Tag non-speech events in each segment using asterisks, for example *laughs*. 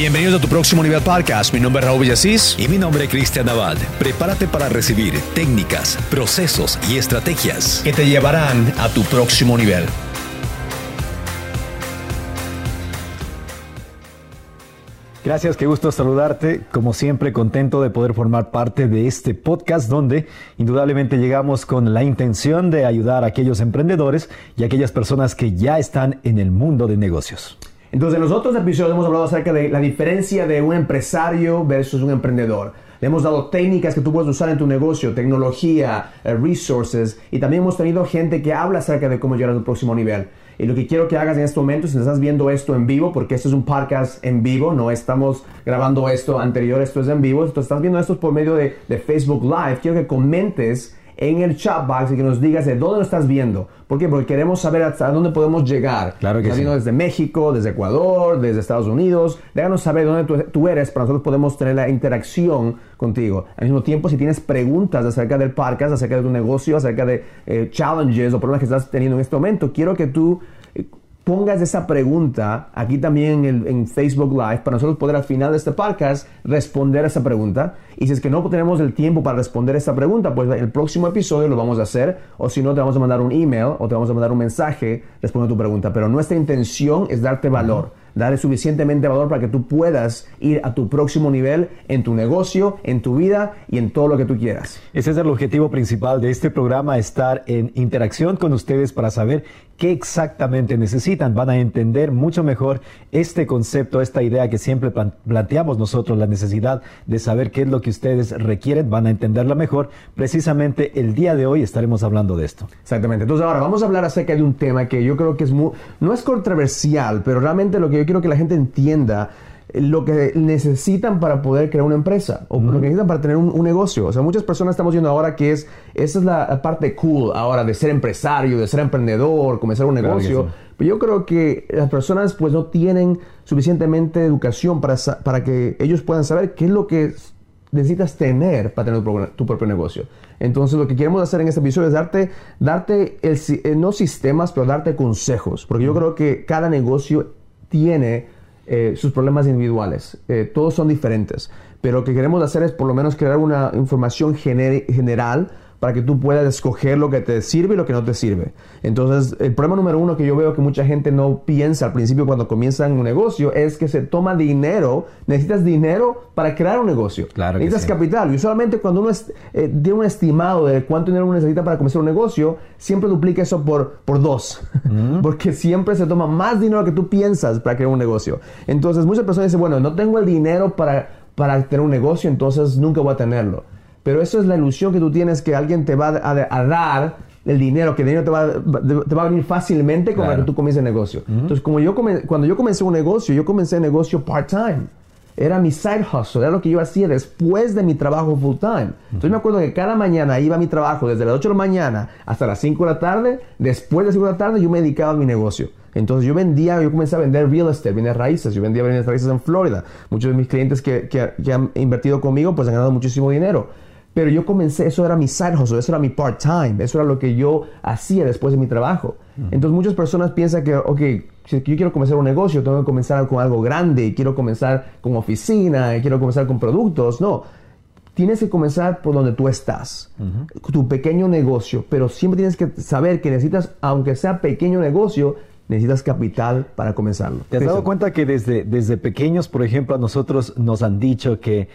Bienvenidos a tu próximo nivel podcast. Mi nombre es Raúl Villasís. Y mi nombre es Cristian Naval. Prepárate para recibir técnicas, procesos y estrategias que te llevarán a tu próximo nivel. Gracias, qué gusto saludarte. Como siempre, contento de poder formar parte de este podcast donde indudablemente llegamos con la intención de ayudar a aquellos emprendedores y a aquellas personas que ya están en el mundo de negocios. Entonces, en los otros episodios hemos hablado acerca de la diferencia de un empresario versus un emprendedor. Le hemos dado técnicas que tú puedes usar en tu negocio, tecnología, eh, resources, y también hemos tenido gente que habla acerca de cómo llegar al próximo nivel. Y lo que quiero que hagas en este momento, si estás viendo esto en vivo, porque esto es un podcast en vivo, no estamos grabando esto anterior, esto es en vivo, si estás viendo esto por medio de Facebook Live, quiero que comentes en el chat box y que nos digas de dónde lo estás viendo. ¿Por qué? Porque queremos saber hasta dónde podemos llegar. Claro que sí. desde México, desde Ecuador, desde Estados Unidos. Déjanos saber dónde tú, eres para nosotros podemos tener la interacción contigo. Al mismo tiempo, si tienes preguntas acerca del podcast, acerca de tu negocio, acerca de eh, challenges o problemas que estás teniendo en este momento, quiero que tú eh, pongas esa pregunta aquí también en, Facebook Live para nosotros poder al final de este podcast responder a esa pregunta. Y si es que no tenemos el tiempo para responder esta pregunta, pues el próximo episodio lo vamos a hacer. O si no, te vamos a mandar un email o te vamos a mandar un mensaje respondiendo a tu pregunta. Pero nuestra intención es darte valor darle suficientemente valor para que tú puedas ir a tu próximo nivel en tu negocio, en tu vida y en todo lo que tú quieras. Ese es el objetivo principal de este programa, estar en interacción con ustedes para saber qué exactamente necesitan. Van a entender mucho mejor este concepto, esta idea que siempre planteamos nosotros, la necesidad de saber qué es lo que ustedes requieren, van a entenderla mejor. Precisamente el día de hoy estaremos hablando de esto. Exactamente. Entonces ahora vamos a hablar acerca de un tema que yo creo que es muy, no es controversial, pero realmente lo que yo quiero que la gente entienda lo que necesitan para poder crear una empresa o lo que necesitan para tener un, negocio. O sea, muchas personas estamos viendo ahora que es, esa es la parte cool ahora de ser empresario, de ser emprendedor, comenzar un negocio. Pero yo creo que las personas pues no tienen suficientemente educación para, para que ellos puedan saber qué es lo que necesitas tener para tener tu, propio negocio. Entonces, lo que queremos hacer en este episodio es darte, darte el, eh, no sistemas, pero darte consejos. Porque yo creo que cada negocio tiene eh, sus problemas individuales. Eh, todos son diferentes. Pero lo que queremos hacer es por lo menos crear una información general para que tú puedas escoger lo que te sirve y lo que no te sirve. Entonces, el problema número uno que yo veo que mucha gente no piensa al principio cuando comienzan un negocio es que se toma dinero, necesitas dinero para crear un negocio. Claro necesitas capital. Y usualmente cuando uno eh, tiene un estimado de cuánto dinero uno necesita para comenzar un negocio, siempre duplica eso por, por dos. Mm. *laughs* Porque siempre se toma más dinero que tú piensas para crear un negocio. Entonces, muchas personas dicen, bueno, no tengo el dinero para, para tener un negocio, entonces nunca voy a tenerlo. Pero eso es la ilusión que tú tienes que alguien te va a, dar el dinero, que el dinero te va, te va a venir fácilmente cuando tú comiences el negocio. Entonces, como yo cuando yo comencé un negocio, yo comencé el negocio part-time. Era mi side hustle, era lo que yo hacía después de mi trabajo full-time. Entonces, me acuerdo que cada mañana iba a mi trabajo desde las 8 de la mañana hasta las 5 de la tarde. Después de las 5 de la tarde, yo me dedicaba a mi negocio. Entonces yo vendía, yo comencé a vender real estate, vender raíces, yo vendía bienes raíces en Florida. Muchos de mis clientes que, que, que, han invertido conmigo pues han ganado muchísimo dinero. Pero yo comencé, eso era mi side hustle, eso era mi part-time, eso era lo que yo hacía después de mi trabajo. Entonces muchas personas piensan que, ok, si yo quiero comenzar un negocio, tengo que comenzar con algo grande, quiero comenzar con oficina, quiero comenzar con productos. No, tienes que comenzar por donde tú estás, tu pequeño negocio, pero siempre tienes que saber que necesitas, aunque sea pequeño negocio, necesitas capital para comenzarlo. ¿Te has dado cuenta que desde, desde pequeños, por ejemplo, a nosotros nos han dicho que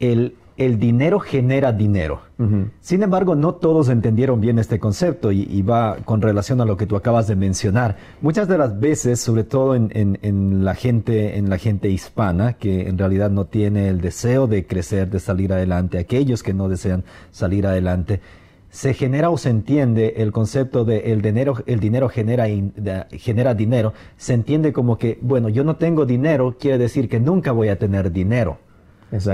el el dinero genera dinero. Sin embargo, no todos entendieron bien este concepto y, va con relación a lo que tú acabas de mencionar. Muchas de las veces, sobre todo en, la gente, en la gente hispana, que en realidad no tiene el deseo de crecer, de salir adelante, aquellos que no desean salir adelante, se genera o se entiende el concepto de el dinero, el dinero genera, genera dinero, se entiende como que, bueno, yo no tengo dinero, quiere decir que nunca voy a tener dinero.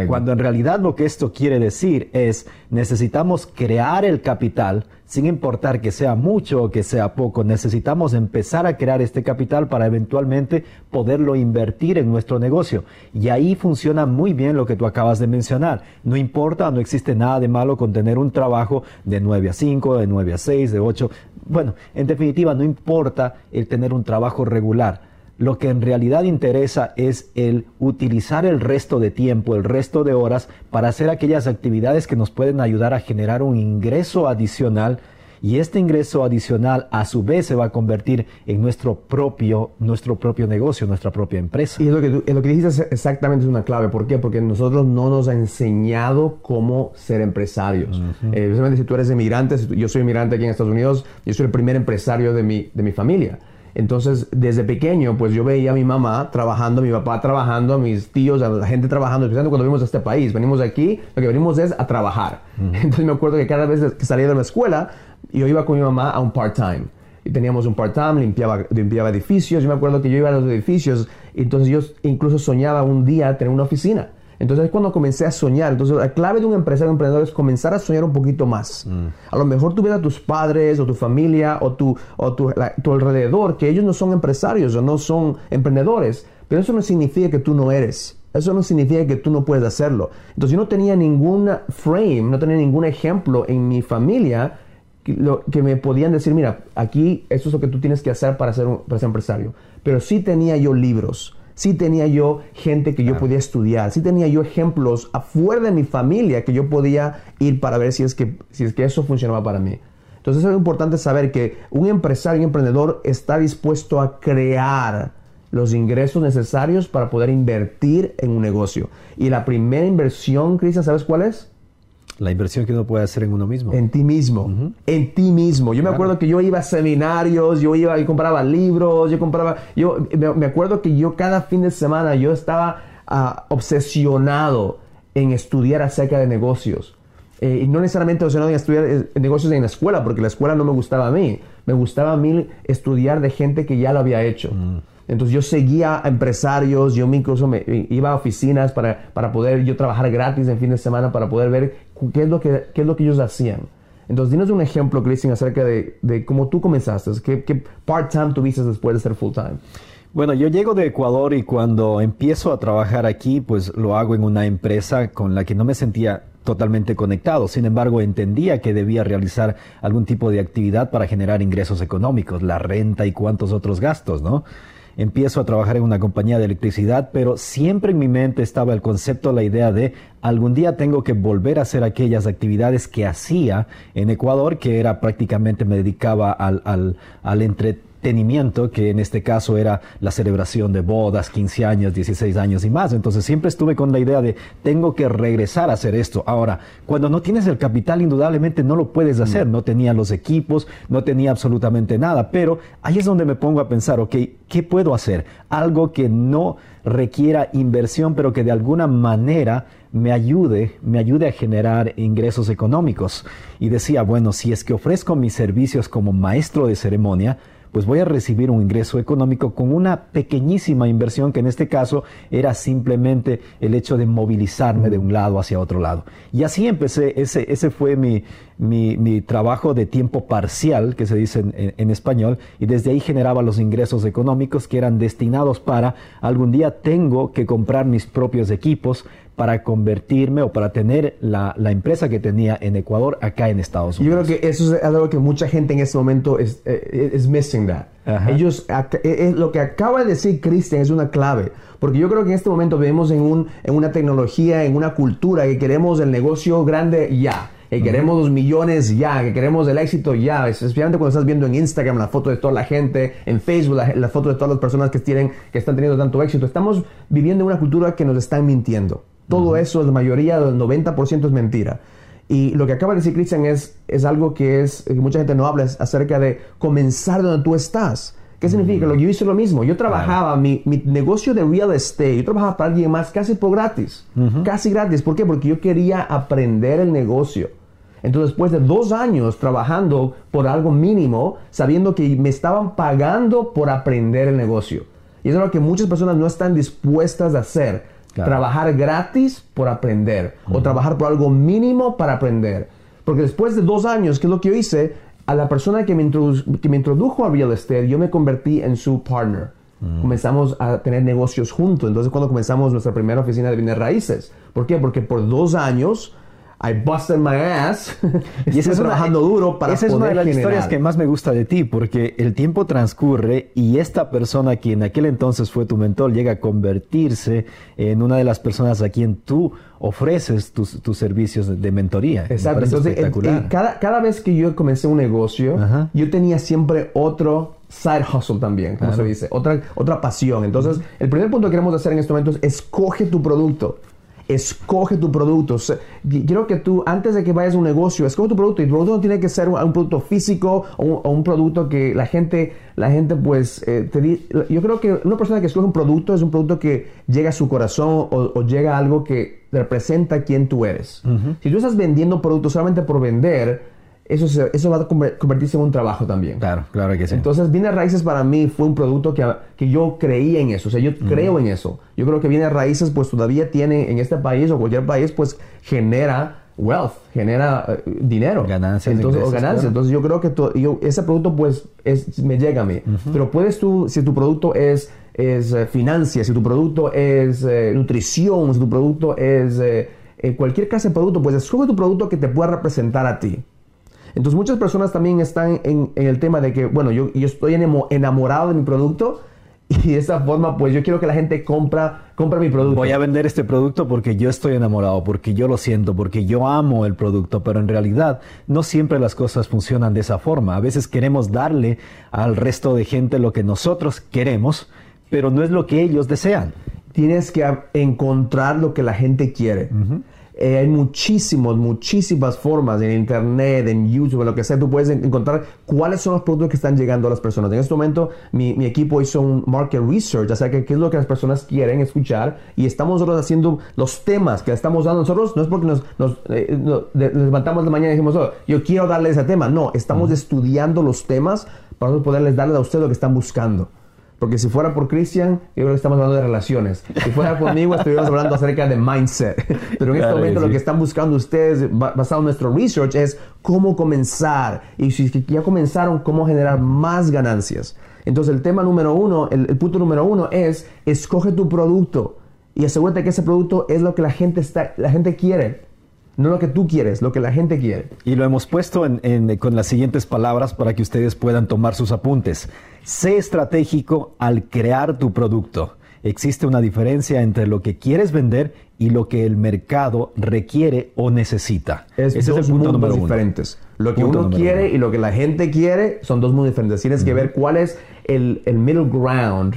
Cuando en realidad lo que esto quiere decir es necesitamos crear el capital, sin importar que sea mucho o que sea poco, necesitamos empezar a crear este capital para eventualmente poderlo invertir en nuestro negocio. Y ahí funciona muy bien lo que tú acabas de mencionar. No importa, no existe nada de malo con tener un trabajo de 9 a 5, de 9 a 6, de 8. Bueno, en definitiva, no importa el tener un trabajo regular lo que en realidad interesa es el utilizar el resto de tiempo, el resto de horas para hacer aquellas actividades que nos pueden ayudar a generar un ingreso adicional y este ingreso adicional a su vez se va a convertir en nuestro propio, nuestro propio negocio, nuestra propia empresa. Y es lo que, tú, lo que dijiste exactamente es una clave. ¿Por qué? Porque nosotros no nos ha enseñado cómo ser empresarios. Uh si tú eres emigrante, yo soy emigrante aquí en Estados Unidos, yo soy el primer empresario de mi, de mi familia. Entonces, desde pequeño, pues yo veía a mi mamá trabajando, a mi papá trabajando, a mis tíos, a la gente trabajando, especialmente cuando venimos a este país. Venimos aquí, lo que venimos es a trabajar. *laughs* Entonces me acuerdo que cada vez que salía de la escuela, yo iba con mi mamá a un part-time. Y teníamos un part-time, limpiaba, limpiaba edificios. Yo me acuerdo que yo iba a los edificios, entonces yo incluso soñaba un día tener una oficina. Entonces es cuando comencé a soñar. Entonces la clave de un empresario emprendedor es comenzar a soñar un poquito más. Mm. A lo mejor tú ves a tus padres o tu familia o, tu, o tu, tu, alrededor que ellos no son empresarios o no son emprendedores, pero eso no significa que tú no eres. Eso no significa que tú no puedes hacerlo. Entonces yo no tenía ningún frame, no tenía ningún ejemplo en mi familia que, me podían decir, mira, aquí esto es lo que tú tienes que hacer para ser, un, para ser empresario. Pero sí tenía yo libros, sí tenía yo gente que yo podía estudiar, sí tenía yo ejemplos afuera de mi familia que yo podía ir para ver si es que, si es que eso funcionaba para mí. Entonces es importante saber que un empresario, un emprendedor está dispuesto a crear los ingresos necesarios para poder invertir en un negocio. Y la primera inversión, Cristian, ¿sabes cuál es? La inversión que uno puede hacer en uno mismo. En ti mismo. En ti mismo. Yo me acuerdo que yo iba a seminarios, yo iba y compraba libros, yo compraba. Yo me, acuerdo que yo cada fin de semana yo estaba ah, obsesionado en estudiar acerca de negocios. Eh, y no necesariamente obsesionado en estudiar eh, negocios en la escuela, porque la escuela no me gustaba a mí. Me gustaba a mí estudiar de gente que ya lo había hecho. Entonces yo seguía a empresarios, yo incluso me, iba a oficinas para, para, poder yo trabajar gratis en fin de semana para poder ver qué es lo que, qué es lo que ellos hacían. Entonces, dinos un ejemplo, Cristian, acerca de, de, cómo tú comenzaste, qué, qué part-time tuviste después de ser full-time. Bueno, yo llego de Ecuador y cuando empiezo a trabajar aquí, pues lo hago en una empresa con la que no me sentía totalmente conectado. Sin embargo, entendía que debía realizar algún tipo de actividad para generar ingresos económicos, la renta y cuantos otros gastos, ¿no? Empiezo a trabajar en una compañía de electricidad, pero siempre en mi mente estaba el concepto, la idea de algún día tengo que volver a hacer aquellas actividades que hacía en Ecuador, que era prácticamente me dedicaba al, al, al entretenimiento que en este caso era la celebración de bodas, 15 años, 16 años y más. Entonces siempre estuve con la idea de tengo que regresar a hacer esto. Ahora, cuando no tienes el capital, indudablemente no lo puedes hacer. No tenía los equipos, no tenía absolutamente nada. Pero ahí es donde me pongo a pensar, ok, ¿qué puedo hacer? Algo que no requiera inversión, pero que de alguna manera me ayude, me ayude a generar ingresos económicos. Y decía, bueno, si es que ofrezco mis servicios como maestro de ceremonia, pues voy a recibir un ingreso económico con una pequeñísima inversión que en este caso era simplemente el hecho de movilizarme de un lado hacia otro lado. Y así empecé, ese, ese fue mi, mi, trabajo de tiempo parcial, que se dice en, en, español, y desde ahí generaba los ingresos económicos que eran destinados para algún día tengo que comprar mis propios equipos, para convertirme o para tener la, la, empresa que tenía en Ecuador acá en Estados Unidos. Yo creo que eso es algo que mucha gente en este momento es, eh, es missing that. Ellos, es, eh, eh, lo que acaba de decir Christian es una clave, porque yo creo que en este momento vivimos en, un, en una tecnología, en una cultura que queremos el negocio grande ya que queremos los millones ya, que queremos el éxito ya, especialmente cuando estás viendo en Instagram la foto de toda la gente, en Facebook la, foto de todas las personas que tienen, que están teniendo tanto éxito. Estamos viviendo en una cultura que nos están mintiendo. Todo eso, la mayoría del 90% es mentira. Y lo que acaba de decir Christian es, es algo que, es, que mucha gente no habla acerca de comenzar donde tú estás. ¿Qué significa? Lo, yo hice lo mismo. Yo trabajaba, mi, mi, negocio de real estate, yo trabajaba para alguien más casi por gratis. Casi gratis. ¿Por qué? Porque yo quería aprender el negocio. Entonces, después de dos años trabajando por algo mínimo, sabiendo que me estaban pagando por aprender el negocio. Y eso es lo que muchas personas no están dispuestas a hacer Trabajar gratis por aprender o trabajar por algo mínimo para aprender. Porque después de dos años, que es lo que yo hice, a la persona que me, que me introdujo a real estate, yo me convertí en su partner. Comenzamos a tener negocios juntos. Entonces, cuando comenzamos nuestra primera oficina de bienes raíces. ¿Por qué? Porque por dos años I busted my ass *laughs* Y esa es una- trabajando duro para Esa es una de las generar. historias que más me gusta de ti, porque el tiempo transcurre y esta persona que en aquel entonces fue tu mentor llega a convertirse en una de las personas a quien tú ofreces tus, tus servicios de- mentoría. Me Exacto. parece Entonces, espectacular. cada, cada vez que yo comencé un negocio, Ajá. yo tenía siempre otro side hustle también, como Claro. se dice, otra, otra pasión. Entonces, el primer punto que queremos hacer en este momento es escoge tu producto. Escoge tu producto. Quiero que tú, antes de que vayas a un negocio, escoge tu producto. Y tu producto no tiene que ser un, un producto físico o un, o un producto que la gente, la gente pues, eh, te di- yo creo que una persona que escoge un producto es un producto que llega a su corazón o, o llega a algo que representa quién tú eres. Si tú estás vendiendo productos solamente por vender, eso, se- eso va a conver- convertirse en un trabajo también. Claro, claro que sí. Entonces, Bienes Raíces para mí fue un producto que, que yo creí en eso, o sea, yo creo en eso. Yo creo que Bienes Raíces, pues todavía tiene en este país o cualquier país, pues genera wealth, genera eh, dinero. Ganancias, Entonces, o ingresos, ganancias. claro. Entonces, yo creo que yo- ese producto, pues, es, me llega a mí. Pero puedes tú, si tu producto es, es eh, financia, si tu producto es eh, nutrición, si tu producto es eh, eh, cualquier clase de producto, pues escoge tu producto que te pueda representar a ti. Entonces muchas personas también están en, en el tema de que, bueno, yo, yo estoy enamorado de mi producto *laughs* y de esa forma pues yo quiero que la gente compra, compra mi producto. Voy a vender este producto porque yo estoy enamorado, porque yo lo siento, porque yo amo el producto, pero en realidad no siempre las cosas funcionan de esa forma. A veces queremos darle al resto de gente lo que nosotros queremos, pero no es lo que ellos desean. Tienes que encontrar lo que la gente quiere. Eh, hay muchísimos, muchísimas formas en internet, en YouTube, en lo que sea. Tú puedes en- encontrar cuáles son los productos que están llegando a las personas. En este momento, mi, mi equipo hizo un market research, o sea, que qué es lo que las personas quieren escuchar. Y estamos nosotros haciendo los temas que estamos dando nosotros. No es porque nos, nos, eh, de- nos levantamos de mañana y dijimos, oh, yo quiero darle ese tema. No, estamos estudiando los temas para poderles darles a ustedes lo que están buscando. Porque si fuera por Cristian, yo creo que estamos hablando de relaciones. Si fuera conmigo, estuviéramos hablando acerca de mindset. *laughs* Pero en este Claro momento sí. lo que están buscando ustedes, ba- basado en nuestro research, es cómo comenzar. Y si ya comenzaron, cómo generar más ganancias. Entonces el tema número uno, el, el punto número uno es, escoge tu producto. Y asegúrate que ese producto es lo que la gente, está, la gente quiere. No lo que tú quieres, lo que la gente quiere. Y lo hemos puesto en- en- con las siguientes palabras para que ustedes puedan tomar sus apuntes. Sé estratégico al crear tu producto. Existe una diferencia entre lo que quieres vender y lo que el mercado requiere o necesita. Es Ese dos es el punto mundos número uno. diferentes. Lo que Punto uno quiere uno. y lo que la gente quiere son dos mundos diferentes. Tienes que ver cuál es el, el middle ground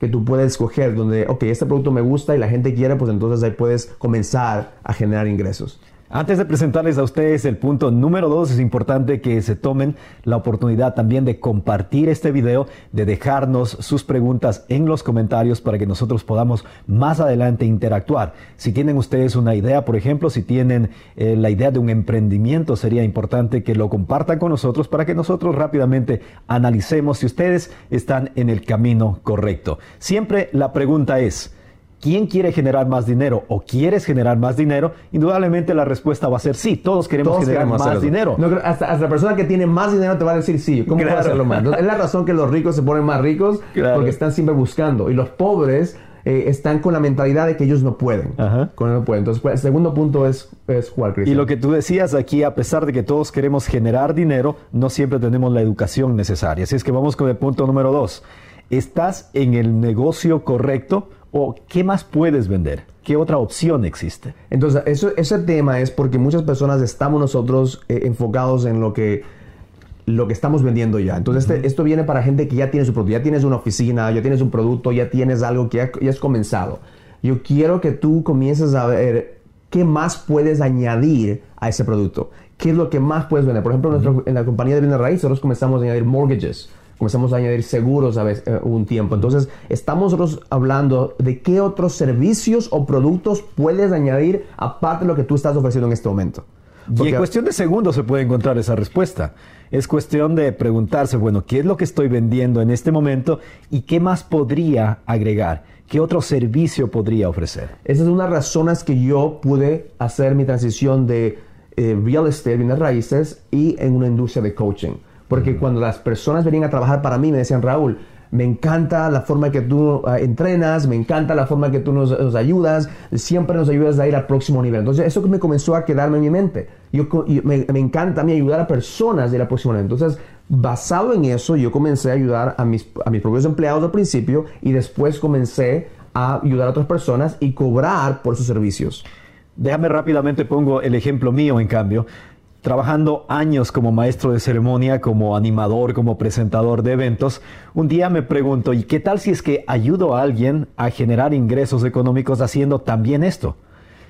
que tú puedes escoger, donde, ok, este producto me gusta y la gente quiere, pues entonces ahí puedes comenzar a generar ingresos. Antes de presentarles a ustedes el punto número dos, es importante que se tomen la oportunidad también de compartir este video, de dejarnos sus preguntas en los comentarios para que nosotros podamos más adelante interactuar. Si tienen ustedes una idea, por ejemplo, si tienen eh, la idea de un emprendimiento, sería importante que lo compartan con nosotros para que nosotros rápidamente analicemos si ustedes están en el camino correcto. Siempre la pregunta es, ¿Quién quiere generar más dinero o quieres generar más dinero? Indudablemente la respuesta va a ser sí, todos queremos Todos generar queremos más dinero. No, hasta, hasta la persona que tiene más dinero te va a decir sí. ¿Cómo puedo Claro. hacerlo más? Entonces, es la razón que los ricos se ponen más ricos Claro. porque están siempre buscando. Y los pobres eh, están con la mentalidad de que ellos no pueden. Ajá. Con no pueden. Entonces, pues, el segundo punto es, es cuál, Y lo que tú decías aquí, a pesar de que todos queremos generar dinero, no siempre tenemos la educación necesaria. Así es que vamos con el punto número dos. ¿Estás en el negocio correcto o qué más puedes vender? ¿Qué otra opción existe? Entonces, eso, ese tema es porque muchas personas estamos nosotros eh, enfocados en lo que, lo que estamos vendiendo ya. Entonces, este- esto viene para gente que ya tiene su producto, ya tienes una oficina, ya tienes un producto, ya tienes algo que ya, ya has comenzado. Yo quiero que tú comiences a ver qué más puedes añadir a ese producto. ¿Qué es lo que más puedes vender? Por ejemplo, nuestro- en la compañía de bienes raíces, nosotros comenzamos a añadir mortgages comenzamos a añadir seguros a veces, eh, un tiempo. Entonces, estamos nosotros hablando de qué otros servicios o productos puedes añadir aparte de lo que tú estás ofreciendo en este momento. Y en cuestión de segundos se puede encontrar esa respuesta. Es cuestión de preguntarse, bueno, ¿qué es lo que estoy vendiendo en este momento y qué más podría agregar? ¿Qué otro servicio podría ofrecer? Esa es una de las razones que yo pude hacer mi transición de eh, real estate, bienes raíces, y en una industria de coaching. Porque cuando las personas venían a trabajar para mí, me decían, Raúl, me encanta la forma que tú ah, entrenas, me encanta la forma que tú nos, nos, ayudas, siempre nos ayudas a ir al próximo nivel. Entonces, eso que me comenzó a quedarme en mi mente. Yo, me, me, encanta a mí ayudar a personas de ir al próximo nivel. Entonces, basado en eso, yo comencé a ayudar a mis, a mis propios empleados al principio y después comencé a ayudar a otras personas y cobrar por sus servicios. Déjame rápidamente pongo el ejemplo mío, en cambio. Trabajando años como maestro de ceremonia, como animador, como presentador de eventos, un día me pregunto, ¿y qué tal si es que ayudo a alguien a generar ingresos económicos haciendo también esto?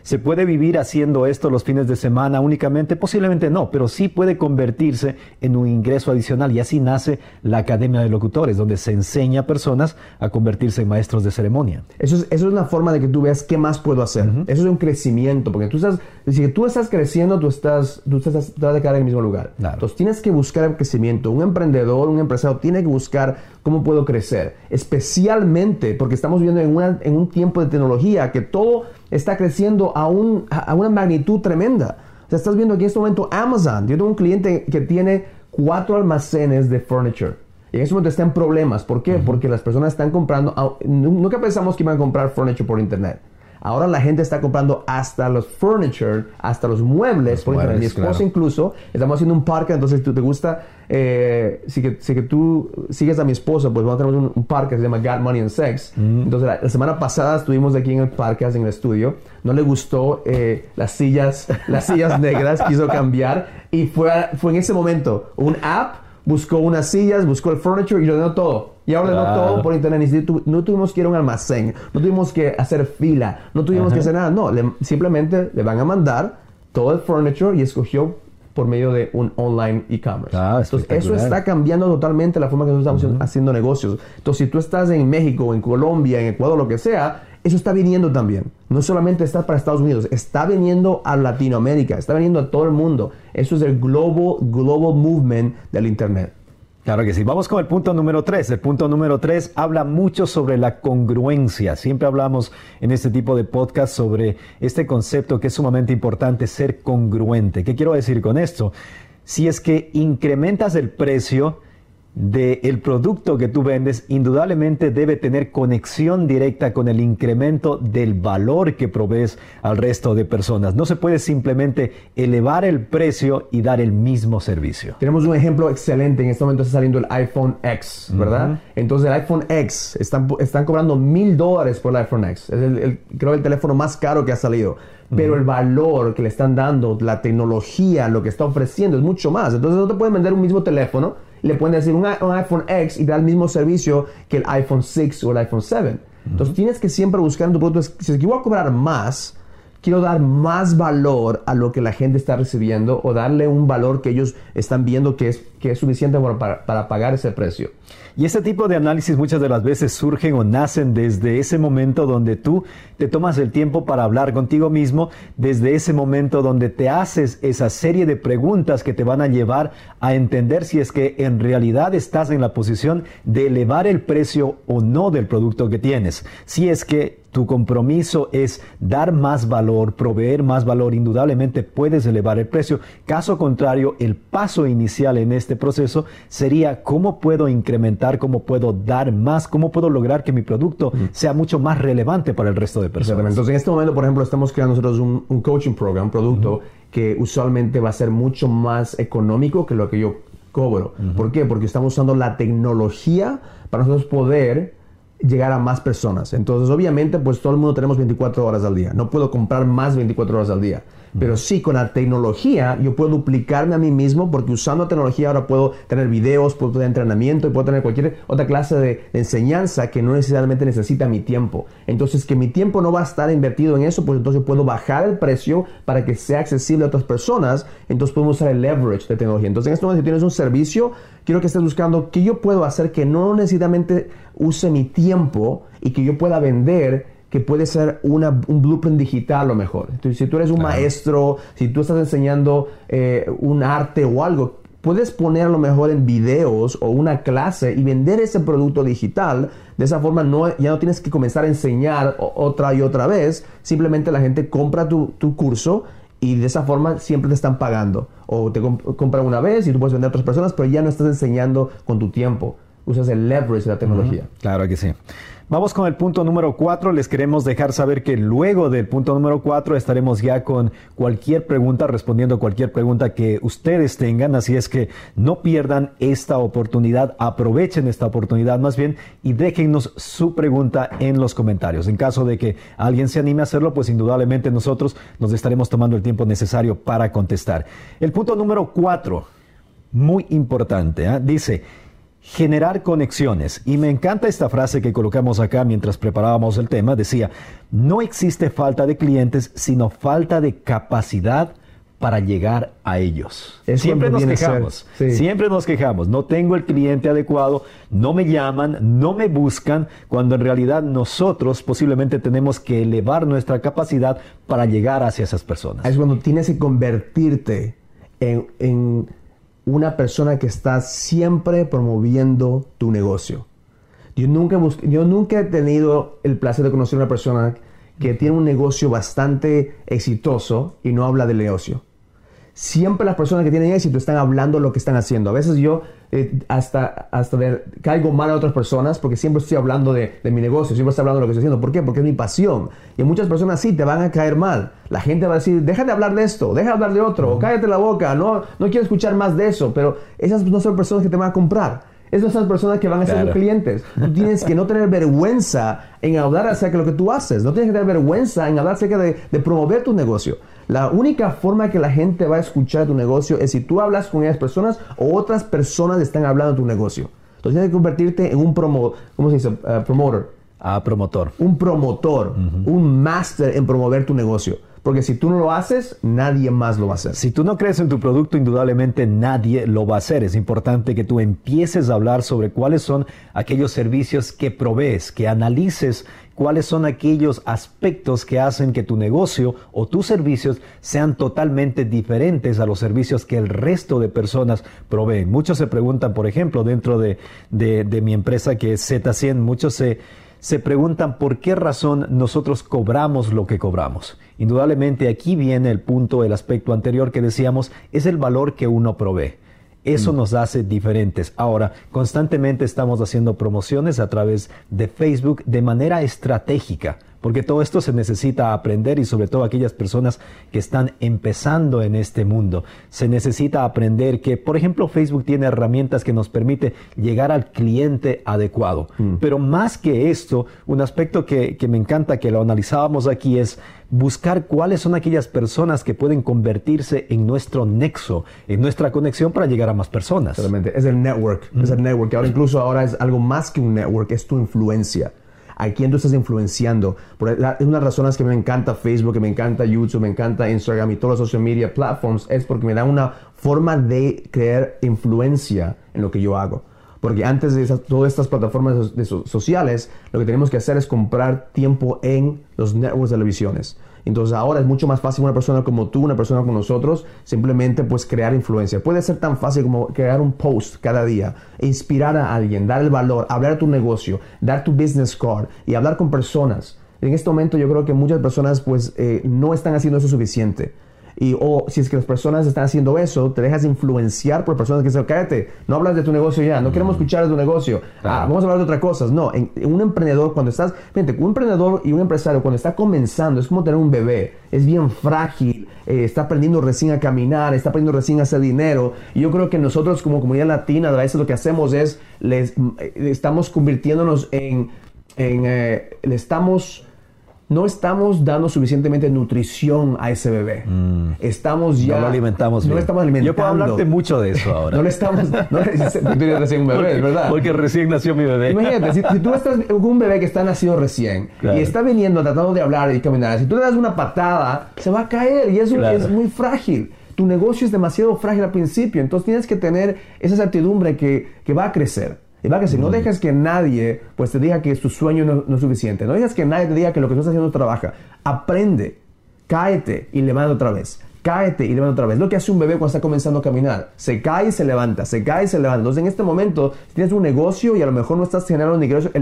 ¿Se puede vivir haciendo esto los fines de semana únicamente? Posiblemente no, pero sí puede convertirse en un ingreso adicional y así nace la Academia de Locutores, donde se enseña a personas a convertirse en maestros de ceremonia. Eso es, eso es una forma de que tú veas qué más puedo hacer. Eso es un crecimiento, porque tú estás, si tú estás creciendo, tú estás, tú estás, te vas a quedar en el mismo lugar. Entonces tienes que buscar el crecimiento. Un emprendedor, un empresario tiene que buscar cómo puedo crecer, especialmente porque estamos viviendo en, una, en un tiempo de tecnología que todo está creciendo a, un, a una magnitud tremenda. O sea, estás viendo aquí en este momento Amazon. Yo tengo un cliente que tiene cuatro almacenes de furniture. Y en este momento está en problemas. ¿Por qué? Porque las personas están comprando. Nunca pensamos que iban a comprar furniture por internet. Ahora la gente está comprando hasta los furniture, hasta los muebles. por ejemplo, mi esposa incluso, estamos haciendo un parque, entonces tú te gusta, eh, si, que, si que tú sigues a mi esposa, pues vamos a tener un, parque que se llama God, Money and Sex. Mm. Entonces la, semana pasada estuvimos aquí en el parque, en el estudio. No le gustó eh, las sillas, *laughs* las sillas negras, quiso cambiar y fue, fue en ese momento un app buscó unas sillas, buscó el furniture y ordenó todo. Y ahora ordenó todo por internet. no tuvimos que ir a un almacén, no tuvimos que hacer fila, no tuvimos que hacer nada. No, simplemente le van a mandar todo el furniture y escogió por medio de un online e-commerce. Ah, Entonces, eso está cambiando totalmente la forma que nosotros estamos haciendo negocios. Entonces, si tú estás en México, en Colombia, en Ecuador, lo que sea, eso está viniendo también. No solamente está para Estados Unidos, está viniendo a Latinoamérica, está viniendo a todo el mundo. Eso es el global, global movement del Internet. Claro que sí. Vamos con el punto número tres. El punto número tres habla mucho sobre la congruencia. Siempre hablamos en este tipo de podcast sobre este concepto que es sumamente importante, ser congruente. ¿Qué quiero decir con esto? Si es que incrementas el precio, del producto que tú vendes indudablemente debe tener conexión directa con el incremento del valor que provees al resto de personas. No se puede simplemente elevar el precio y dar el mismo servicio. Tenemos un ejemplo excelente. En este momento está saliendo el iPhone X, ¿verdad? Entonces el iPhone X están, están cobrando mil dólares por el iPhone X. Es el, creo el teléfono más caro que ha salido pero el valor que le están dando, la tecnología, lo que está ofreciendo es mucho más. Entonces no te pueden vender un mismo teléfono le pueden decir un, iPhone X y da el mismo servicio que el iPhone 6 o el iPhone 7. Entonces tienes que siempre buscar en tu producto, si es que voy a cobrar más, quiero dar más valor a lo que la gente está recibiendo o darle un valor que ellos están viendo que es, que es suficiente para, para pagar ese precio. Y ese tipo de análisis muchas de las veces surgen o nacen desde ese momento donde tú te tomas el tiempo para hablar contigo mismo, desde ese momento donde te haces esa serie de preguntas que te van a llevar a entender si es que en realidad estás en la posición de elevar el precio o no del producto que tienes. Si es que tu compromiso es dar más valor, proveer más valor, indudablemente puedes elevar el precio. Caso contrario, el paso inicial en este proceso sería cómo puedo incrementar, cómo puedo dar más, cómo puedo lograr que mi producto sea mucho más relevante para el resto de personas. Entonces, en este momento, por ejemplo, estamos creando nosotros un, coaching program, un producto que usualmente va a ser mucho más económico que lo que yo cobro. ¿Por qué? Porque estamos usando la tecnología para nosotros poder llegar a más personas. Entonces, obviamente, pues todo el mundo tenemos 24 horas al día. No puedo comprar más 24 horas al día. Pero sí, con la tecnología yo puedo duplicarme a mí mismo porque usando tecnología ahora puedo tener videos, puedo tener entrenamiento y puedo tener cualquier otra clase de, enseñanza que no necesariamente necesita mi tiempo. Entonces, que mi tiempo no va a estar invertido en eso, pues entonces puedo bajar el precio para que sea accesible a otras personas. Entonces podemos usar el leverage de tecnología. Entonces, en este momento, si tienes un servicio, quiero que estés buscando qué yo puedo hacer que no necesariamente use mi tiempo y que yo pueda vender que puede ser una, un blueprint digital a lo mejor. Entonces, si tú eres un maestro, si tú estás enseñando eh, un arte o algo, puedes poner a lo mejor en videos o una clase y vender ese producto digital. De esa forma no, ya no tienes que comenzar a enseñar otra y otra vez. Simplemente la gente compra tu, tu curso y de esa forma siempre te están pagando. O te compran una vez y tú puedes vender a otras personas, pero ya no estás enseñando con tu tiempo. usas el leverage de la tecnología. Claro que sí. Vamos con el punto número cuatro. Les queremos dejar saber que luego del punto número cuatro estaremos ya con cualquier pregunta, respondiendo cualquier pregunta que ustedes tengan. Así es que no pierdan esta oportunidad, aprovechen esta oportunidad más bien y déjennos su pregunta en los comentarios. En caso de que alguien se anime a hacerlo, pues indudablemente nosotros nos estaremos tomando el tiempo necesario para contestar. El punto número cuatro, muy importante, ¿eh? dice, generar conexiones. Y me encanta esta frase que colocamos acá mientras preparábamos el tema. Decía, no existe falta de clientes, sino falta de capacidad para llegar a ellos. siempre nos quejamos, siempre nos quejamos. No tengo el cliente adecuado, no me llaman, no me buscan, cuando en realidad nosotros posiblemente tenemos que elevar nuestra capacidad para llegar hacia esas personas. Es cuando tienes que convertirte en una persona que está siempre promoviendo tu negocio. Yo nunca, yo nunca he tenido el placer de conocer a una persona que tiene un negocio bastante exitoso y no habla del negocio siempre las personas que tienen éxito están hablando lo que están haciendo. A veces yo eh, hasta, hasta caigo mal a otras personas porque siempre estoy hablando de, mi negocio, siempre estoy hablando de lo que estoy haciendo. ¿Por qué? Porque es mi pasión. Y muchas personas sí te van a caer mal. La gente va a decir, deja de hablar de esto, deja de hablar de otro, o cállate la boca, no, no quiero escuchar más de eso. Pero esas no son personas que te van a comprar. Esas son personas que van a ser tus clientes. Tú *laughs* tienes que no tener vergüenza en hablar acerca de lo que tú haces. No tienes que tener vergüenza en hablar acerca de, de promover tu negocio. La única forma que la gente va a escuchar tu negocio es si tú hablas con esas personas o otras personas están hablando de tu negocio. Entonces tienes que convertirte en un promo, ¿cómo se dice? Uh, promoter. Ah, promotor. Un promotor, un máster en promover tu negocio. Porque si tú no lo haces, nadie más lo va a hacer. Si tú no crees en tu producto, indudablemente nadie lo va a hacer. Es importante que tú empieces a hablar sobre cuáles son aquellos servicios que provees, que analices cuáles son aquellos aspectos que hacen que tu negocio o tus servicios sean totalmente diferentes a los servicios que el resto de personas proveen. Muchos se preguntan, por ejemplo, dentro de, mi empresa que es Z100, muchos se, se preguntan por qué razón nosotros cobramos lo que cobramos. Indudablemente aquí viene el punto, el aspecto anterior que decíamos, es el valor que uno provee. Eso mm. nos hace diferentes. Ahora, constantemente estamos haciendo promociones a través de Facebook de manera estratégica porque todo esto se necesita aprender y sobre todo aquellas personas que están empezando en este mundo. Se necesita aprender que, por ejemplo, Facebook tiene herramientas que nos permite llegar al cliente adecuado. Mm. Pero más que esto, un aspecto que, que me encanta que lo analizábamos aquí es buscar cuáles son aquellas personas que pueden convertirse en nuestro nexo, en nuestra conexión para llegar a más personas. Es el network, es el mm. network. Ahora incluso ahora es algo más que un network, es tu influencia a quién tú estás influenciando. Por, es una de las razones que me encanta Facebook, que me encanta YouTube, me encanta Instagram y todas las social media platforms, es porque me da una forma de crear influencia en lo que yo hago. Porque antes de todas estas plataformas sociales, lo que tenemos que hacer es comprar tiempo en los networks de televisiones. Entonces ahora es mucho más fácil una persona como tú, una persona como nosotros, simplemente pues crear influencia. Puede ser tan fácil como crear un post cada día, inspirar a alguien, dar el valor, hablar de tu negocio, dar tu business card y hablar con personas. En este momento yo creo que muchas personas pues eh, no están haciendo eso suficiente. Y, o si es que las personas están haciendo eso, te dejas influenciar por personas que dicen, cállate, no hablas de tu negocio ya, no queremos escuchar de tu negocio, ah, vamos a hablar de otras cosas. No, en, un emprendedor, cuando estás, fíjate, un emprendedor y un empresario, cuando está comenzando, es como tener un bebé, es bien frágil, eh, está aprendiendo recién a caminar, está aprendiendo recién a hacer dinero. Y yo creo que nosotros como comunidad latina, a veces lo que hacemos es, les, eh, estamos convirtiéndonos en, en eh, le estamos no estamos dando suficientemente nutrición a ese bebé. Mm. Estamos ya. No lo alimentamos bien. No estamos alimentando. Yo puedo hablarte mucho de eso ahora. no le estamos. No, tú tienes recién un bebé, ¿verdad? Porque recién nació mi bebé. Imagínate, si, tú estás con un bebé que está nacido recién y está viniendo tratando de hablar y caminar, si tú le das una patada, se va a caer y es, es muy frágil. Tu negocio es demasiado frágil al principio, entonces tienes que tener esa certidumbre que, que va a crecer. Y va que si no dejes que nadie pues te diga que tu sueño no, es suficiente, no dejes que nadie te diga que lo que estás haciendo no trabaja, aprende, cáete y levanta otra vez, cáete y levanta otra vez. Lo que hace un bebé cuando está comenzando a caminar, se cae y se levanta, se cae y se levanta. Entonces en este momento tienes un negocio y a lo mejor no estás generando los ingresos,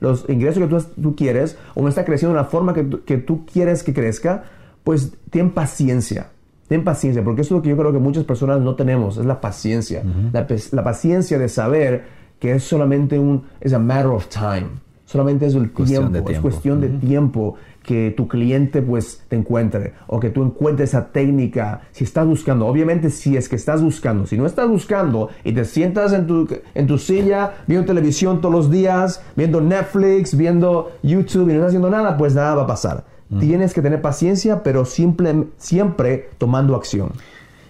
los ingresos que tú, quieres o no está creciendo de la forma que tú, que tú quieres que crezca, pues ten paciencia. Ten paciencia, porque eso es lo que yo creo que muchas personas no tenemos, es la paciencia. la, la paciencia de saber que es solamente un, es a matter of time. Solamente es el Cuestión tiempo, de es tiempo. cuestión de tiempo que tu cliente pues te encuentre o que tú encuentres esa técnica si estás buscando. Obviamente si es que estás buscando si no estás buscando y te sientas en tu, en tu silla viendo televisión todos los días viendo Netflix viendo YouTube y no estás haciendo nada pues nada va a pasar. Tienes que tener paciencia pero simple, siempre tomando acción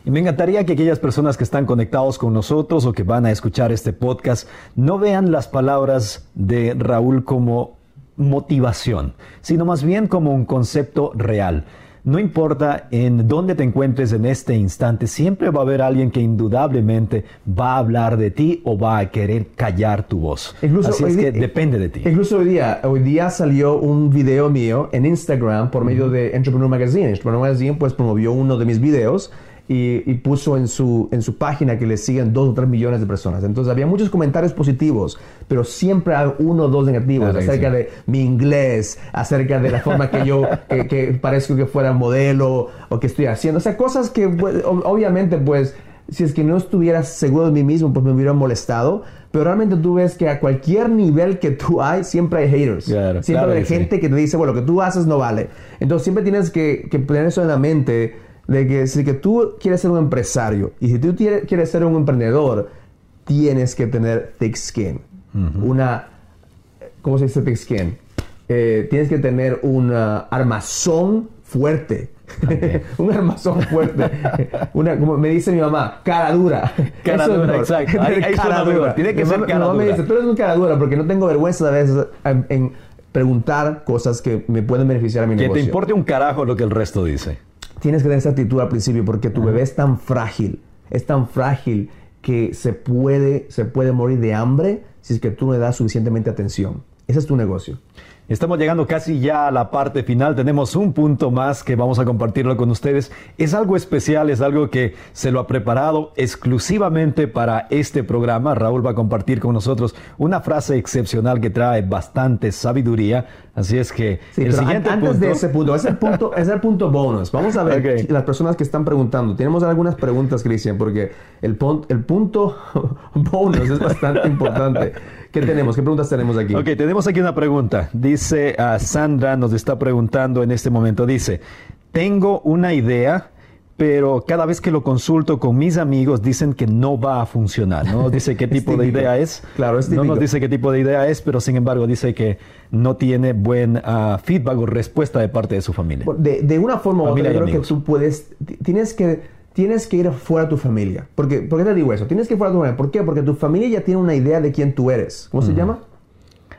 Y me encantaría que aquellas personas que están conectados con nosotros o que van a escuchar este podcast no vean las palabras de Raúl como motivación, sino más bien como un concepto real. No importa en dónde te encuentres en este instante, siempre va a haber alguien que indudablemente va a hablar de ti o va a querer callar tu voz. Así hoy es que di- depende de ti. Incluso hoy día, hoy día salió un video mío en Instagram por medio de Entrepreneur Magazine. Entrepreneur Magazine pues promovió uno de mis videos y, y puso en su, en su página que le siguen dos o tres millones de personas. Entonces había muchos comentarios positivos, pero siempre hay uno o dos negativos Claro acerca sí. de mi inglés, acerca de la forma que yo, *laughs* que, que parezco que fuera modelo o que estoy haciendo. O sea, cosas que pues, ob- obviamente pues si es que no estuviera seguro de mí mismo, pues me hubiera molestado. Pero realmente tú ves que a cualquier nivel que tú hay, siempre hay haters. Claro, siempre claro hay que sí. gente que te dice, bueno, lo que tú haces no vale. Entonces siempre tienes que, que tener eso en la mente de que si que tú quieres ser un empresario y si tú quieres ser un emprendedor, tienes que tener thick skin. Una, ¿cómo se dice thick skin? Eh, tienes que tener un ah, armazón fuerte. *laughs* un armazón fuerte. Una, como me dice mi mamá, cara dura. *laughs* Cara Eso dura, exacto. Ahí *laughs* suena mejor. Tiene que Mi ser mamá- mi cara mamá me dura. dice, tú eres un cara dura porque no tengo vergüenza a veces en, en preguntar cosas que me pueden beneficiar a mi Que te negocio. importe un carajo lo que el resto dice. Tienes que tener esa actitud al principio porque tu bebé es tan frágil, es tan frágil que se puede, se puede morir de hambre si es que tú no le das suficientemente atención. Ese es tu negocio. Estamos llegando casi ya a la parte final. Tenemos un punto más que vamos a compartirlo con ustedes. Es algo especial, es algo que se lo ha preparado exclusivamente para este programa. Raúl va a compartir con nosotros una frase excepcional que trae bastante sabiduría. Así es que Sí, el siguiente an- antes punto. de ese punto, ese punto es el punto bonus. Vamos a ver Ok. las personas que están preguntando. Tenemos algunas preguntas, Cristian, porque el, pon- el punto *laughs* bonus es bastante importante. ¿Qué tenemos? ¿Qué preguntas tenemos aquí? Ok, tenemos aquí una pregunta. Dice ah, Sandra, nos está preguntando en este momento. Dice, tengo una idea, pero cada vez que lo consulto con mis amigos dicen que no va a funcionar. No nos dice qué *laughs* tipo de típico. idea es. Claro, es No nos típico. dice qué tipo de idea es, pero sin embargo dice que no tiene buen ah, feedback o respuesta de parte de su familia. De, de una forma u otra, yo creo que tú puedes, ti- tienes que, tienes que ir fuera de tu familia. Porque, ¿Por qué te digo eso? Tienes que ir fuera de tu familia. ¿Por qué? Porque tu familia ya tiene una idea de quién tú eres. ¿Cómo se llama?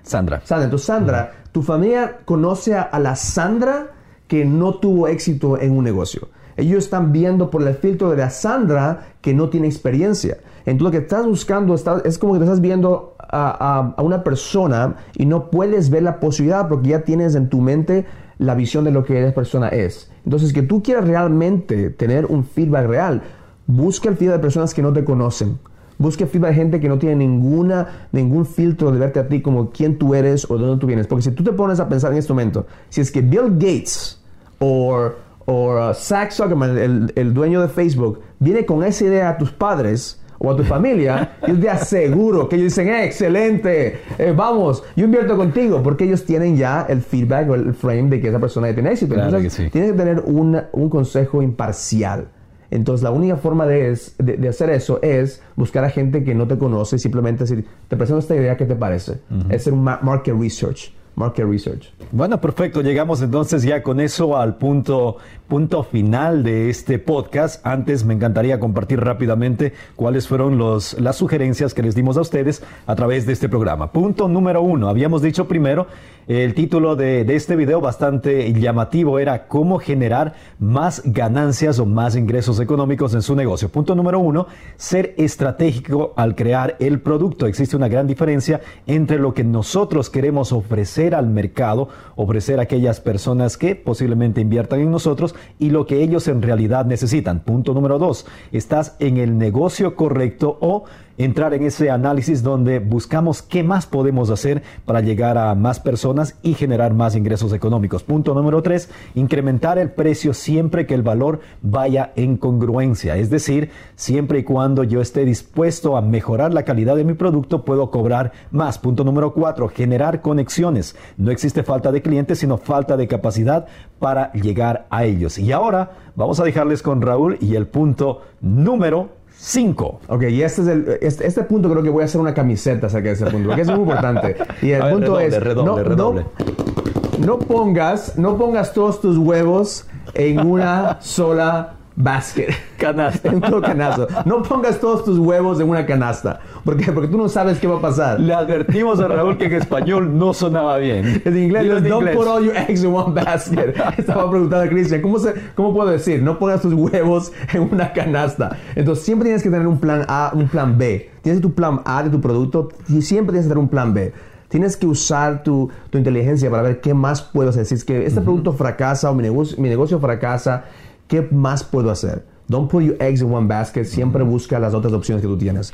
Sandra. Sandra. Entonces, Sandra, tu familia conoce a, a la Sandra que no tuvo éxito en un negocio. Ellos están viendo por el filtro de la Sandra que no tiene experiencia. Entonces, lo que estás buscando está- es como que te estás viendo a, a- a una persona y no puedes ver la posibilidad porque ya tienes en tu mente la visión de lo que esa persona es. Entonces, que tú quieras realmente tener un feedback real, busca el feedback de personas que no te conocen. Busca feedback de gente que no tiene ninguna, ningún filtro de verte a ti como quién tú eres o de dónde tú vienes. Porque si tú te pones a pensar en este momento, si es que Bill Gates o o, uh, Zach Zuckerman, el, el dueño de Facebook, viene con esa idea a tus padres o a tu familia, *laughs* yo te aseguro que ellos dicen, "Eh, excelente, eh, vamos, yo invierto contigo, porque ellos tienen ya el feedback o el frame de que esa persona ya tiene éxito. Claro Entonces, que sí. tienes que tener una- un consejo imparcial. Entonces, la única forma de, es- de- de hacer eso es buscar a gente que no te conoce, simplemente decir, te presento esta idea, ¿qué te parece? Es hacer un ma- market research. Market research. Bueno, perfecto. Llegamos entonces ya con eso al punto, punto final de este podcast. Antes me encantaría compartir rápidamente cuáles fueron los, las sugerencias que les dimos a ustedes a través de este programa. Punto número uno. Habíamos dicho primero, el título de, este video bastante llamativo era cómo generar más ganancias o más ingresos económicos en su negocio. Punto número uno, ser estratégico al crear el producto. Existe una gran diferencia entre lo que nosotros queremos ofrecer al mercado, ofrecer a aquellas personas que posiblemente inviertan en nosotros y lo que ellos en realidad necesitan. Punto número dos, estás en el negocio correcto o entrar en ese análisis donde buscamos qué más podemos hacer para llegar a más personas y generar más ingresos económicos. Punto número tres, incrementar el precio siempre que el valor vaya en congruencia, es decir, siempre y cuando yo esté dispuesto a mejorar la calidad de mi producto, puedo cobrar más. Punto número cuatro, generar conexiones. No existe falta de clientes, sino falta de capacidad para llegar a ellos. Y ahora vamos a dejarles con Raúl y el punto número 5. Ok, y este es el, este, este, punto creo que voy a hacer una camiseta acerca de ese punto, porque es muy importante. Y el punto es, redoble, redoble. no, pongas, no pongas todos tus huevos en una sola basket. *laughs* Canasta. en todo canasto. No pongas todos tus huevos en una canasta. ¿Por qué? Porque tú no sabes qué va a pasar. Le advertimos a Raúl que en español no sonaba bien. *laughs* En inglés, no don't put all your eggs in one basket. *laughs* Estaba preguntando a Cristian, ¿cómo, ¿cómo puedo decir? No pongas tus huevos en una canasta. Entonces, siempre tienes que tener un plan A, un plan B. Tienes tu plan A de tu producto y siempre tienes que tener un plan B. Tienes que usar tu, tu inteligencia para ver qué más puedo hacer. Si es que este producto fracasa o mi negocio, mi negocio fracasa, ¿Qué más puedo hacer? Don't put your eggs in one basket. Siempre busca las otras opciones que tú tienes.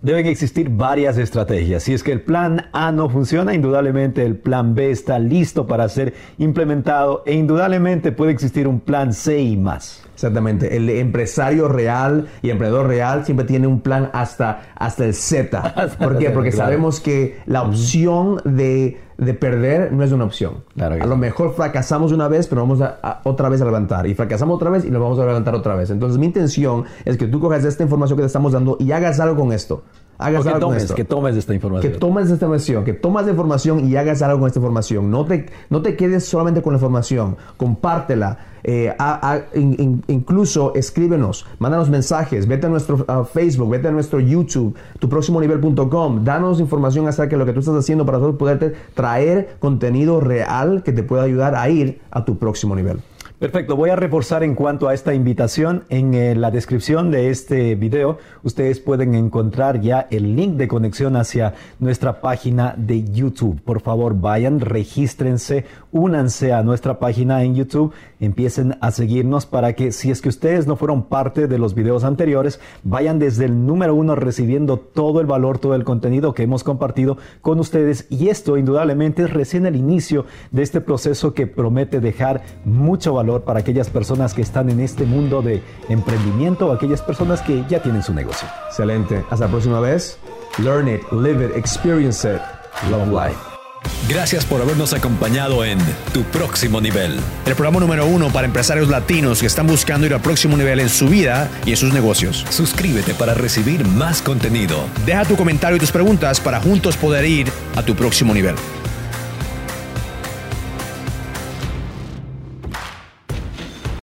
Deben existir varias estrategias. Si es que el plan A no funciona, indudablemente el plan B está listo para ser implementado e indudablemente puede existir un plan C y más. Exactamente. El empresario real y emprendedor real siempre tiene un plan hasta, hasta el Z. *laughs* ¿Por qué? Porque sabemos que la opción de, perder no es una opción. a lo mejor fracasamos una vez, pero vamos a, otra vez a levantar. Y fracasamos otra vez y nos vamos a levantar otra vez. Entonces mi intención es que tú cojas esta información que te estamos dando y hagas algo con esto hagas que algo tomes, Que tomes esta información. Que tomes esta información, que tomas la información y hagas algo con esta información. No te, no te quedes solamente con la información, compártela. Eh, incluso escríbenos, mándanos mensajes, vete a nuestro Facebook, vete a nuestro YouTube, tuproximonivel.com, danos información acerca de lo que tú estás haciendo para nosotros poderte traer contenido real que te pueda ayudar a ir a tu próximo nivel. Perfecto, voy a reforzar en cuanto a esta invitación. En eh, la descripción de este video ustedes pueden encontrar ya el link de conexión hacia nuestra página de YouTube. Por favor, vayan, regístrense, únanse a nuestra página en YouTube, empiecen a seguirnos para que si es que ustedes no fueron parte de los videos anteriores, vayan desde el número uno recibiendo todo el valor, todo el contenido que hemos compartido con ustedes. Y esto indudablemente es recién el inicio de este proceso que promete dejar mucho valor para aquellas personas que están en este mundo de emprendimiento o aquellas personas que ya tienen su negocio. Excelente. Hasta la próxima vez. Learn it, live it, experience it. Love life. Gracias por habernos acompañado en Tu Próximo Nivel. El programa número uno para empresarios latinos que están buscando ir al próximo nivel en su vida y en sus negocios. Suscríbete para recibir más contenido. Deja tu comentario y tus preguntas para juntos poder ir a tu próximo nivel.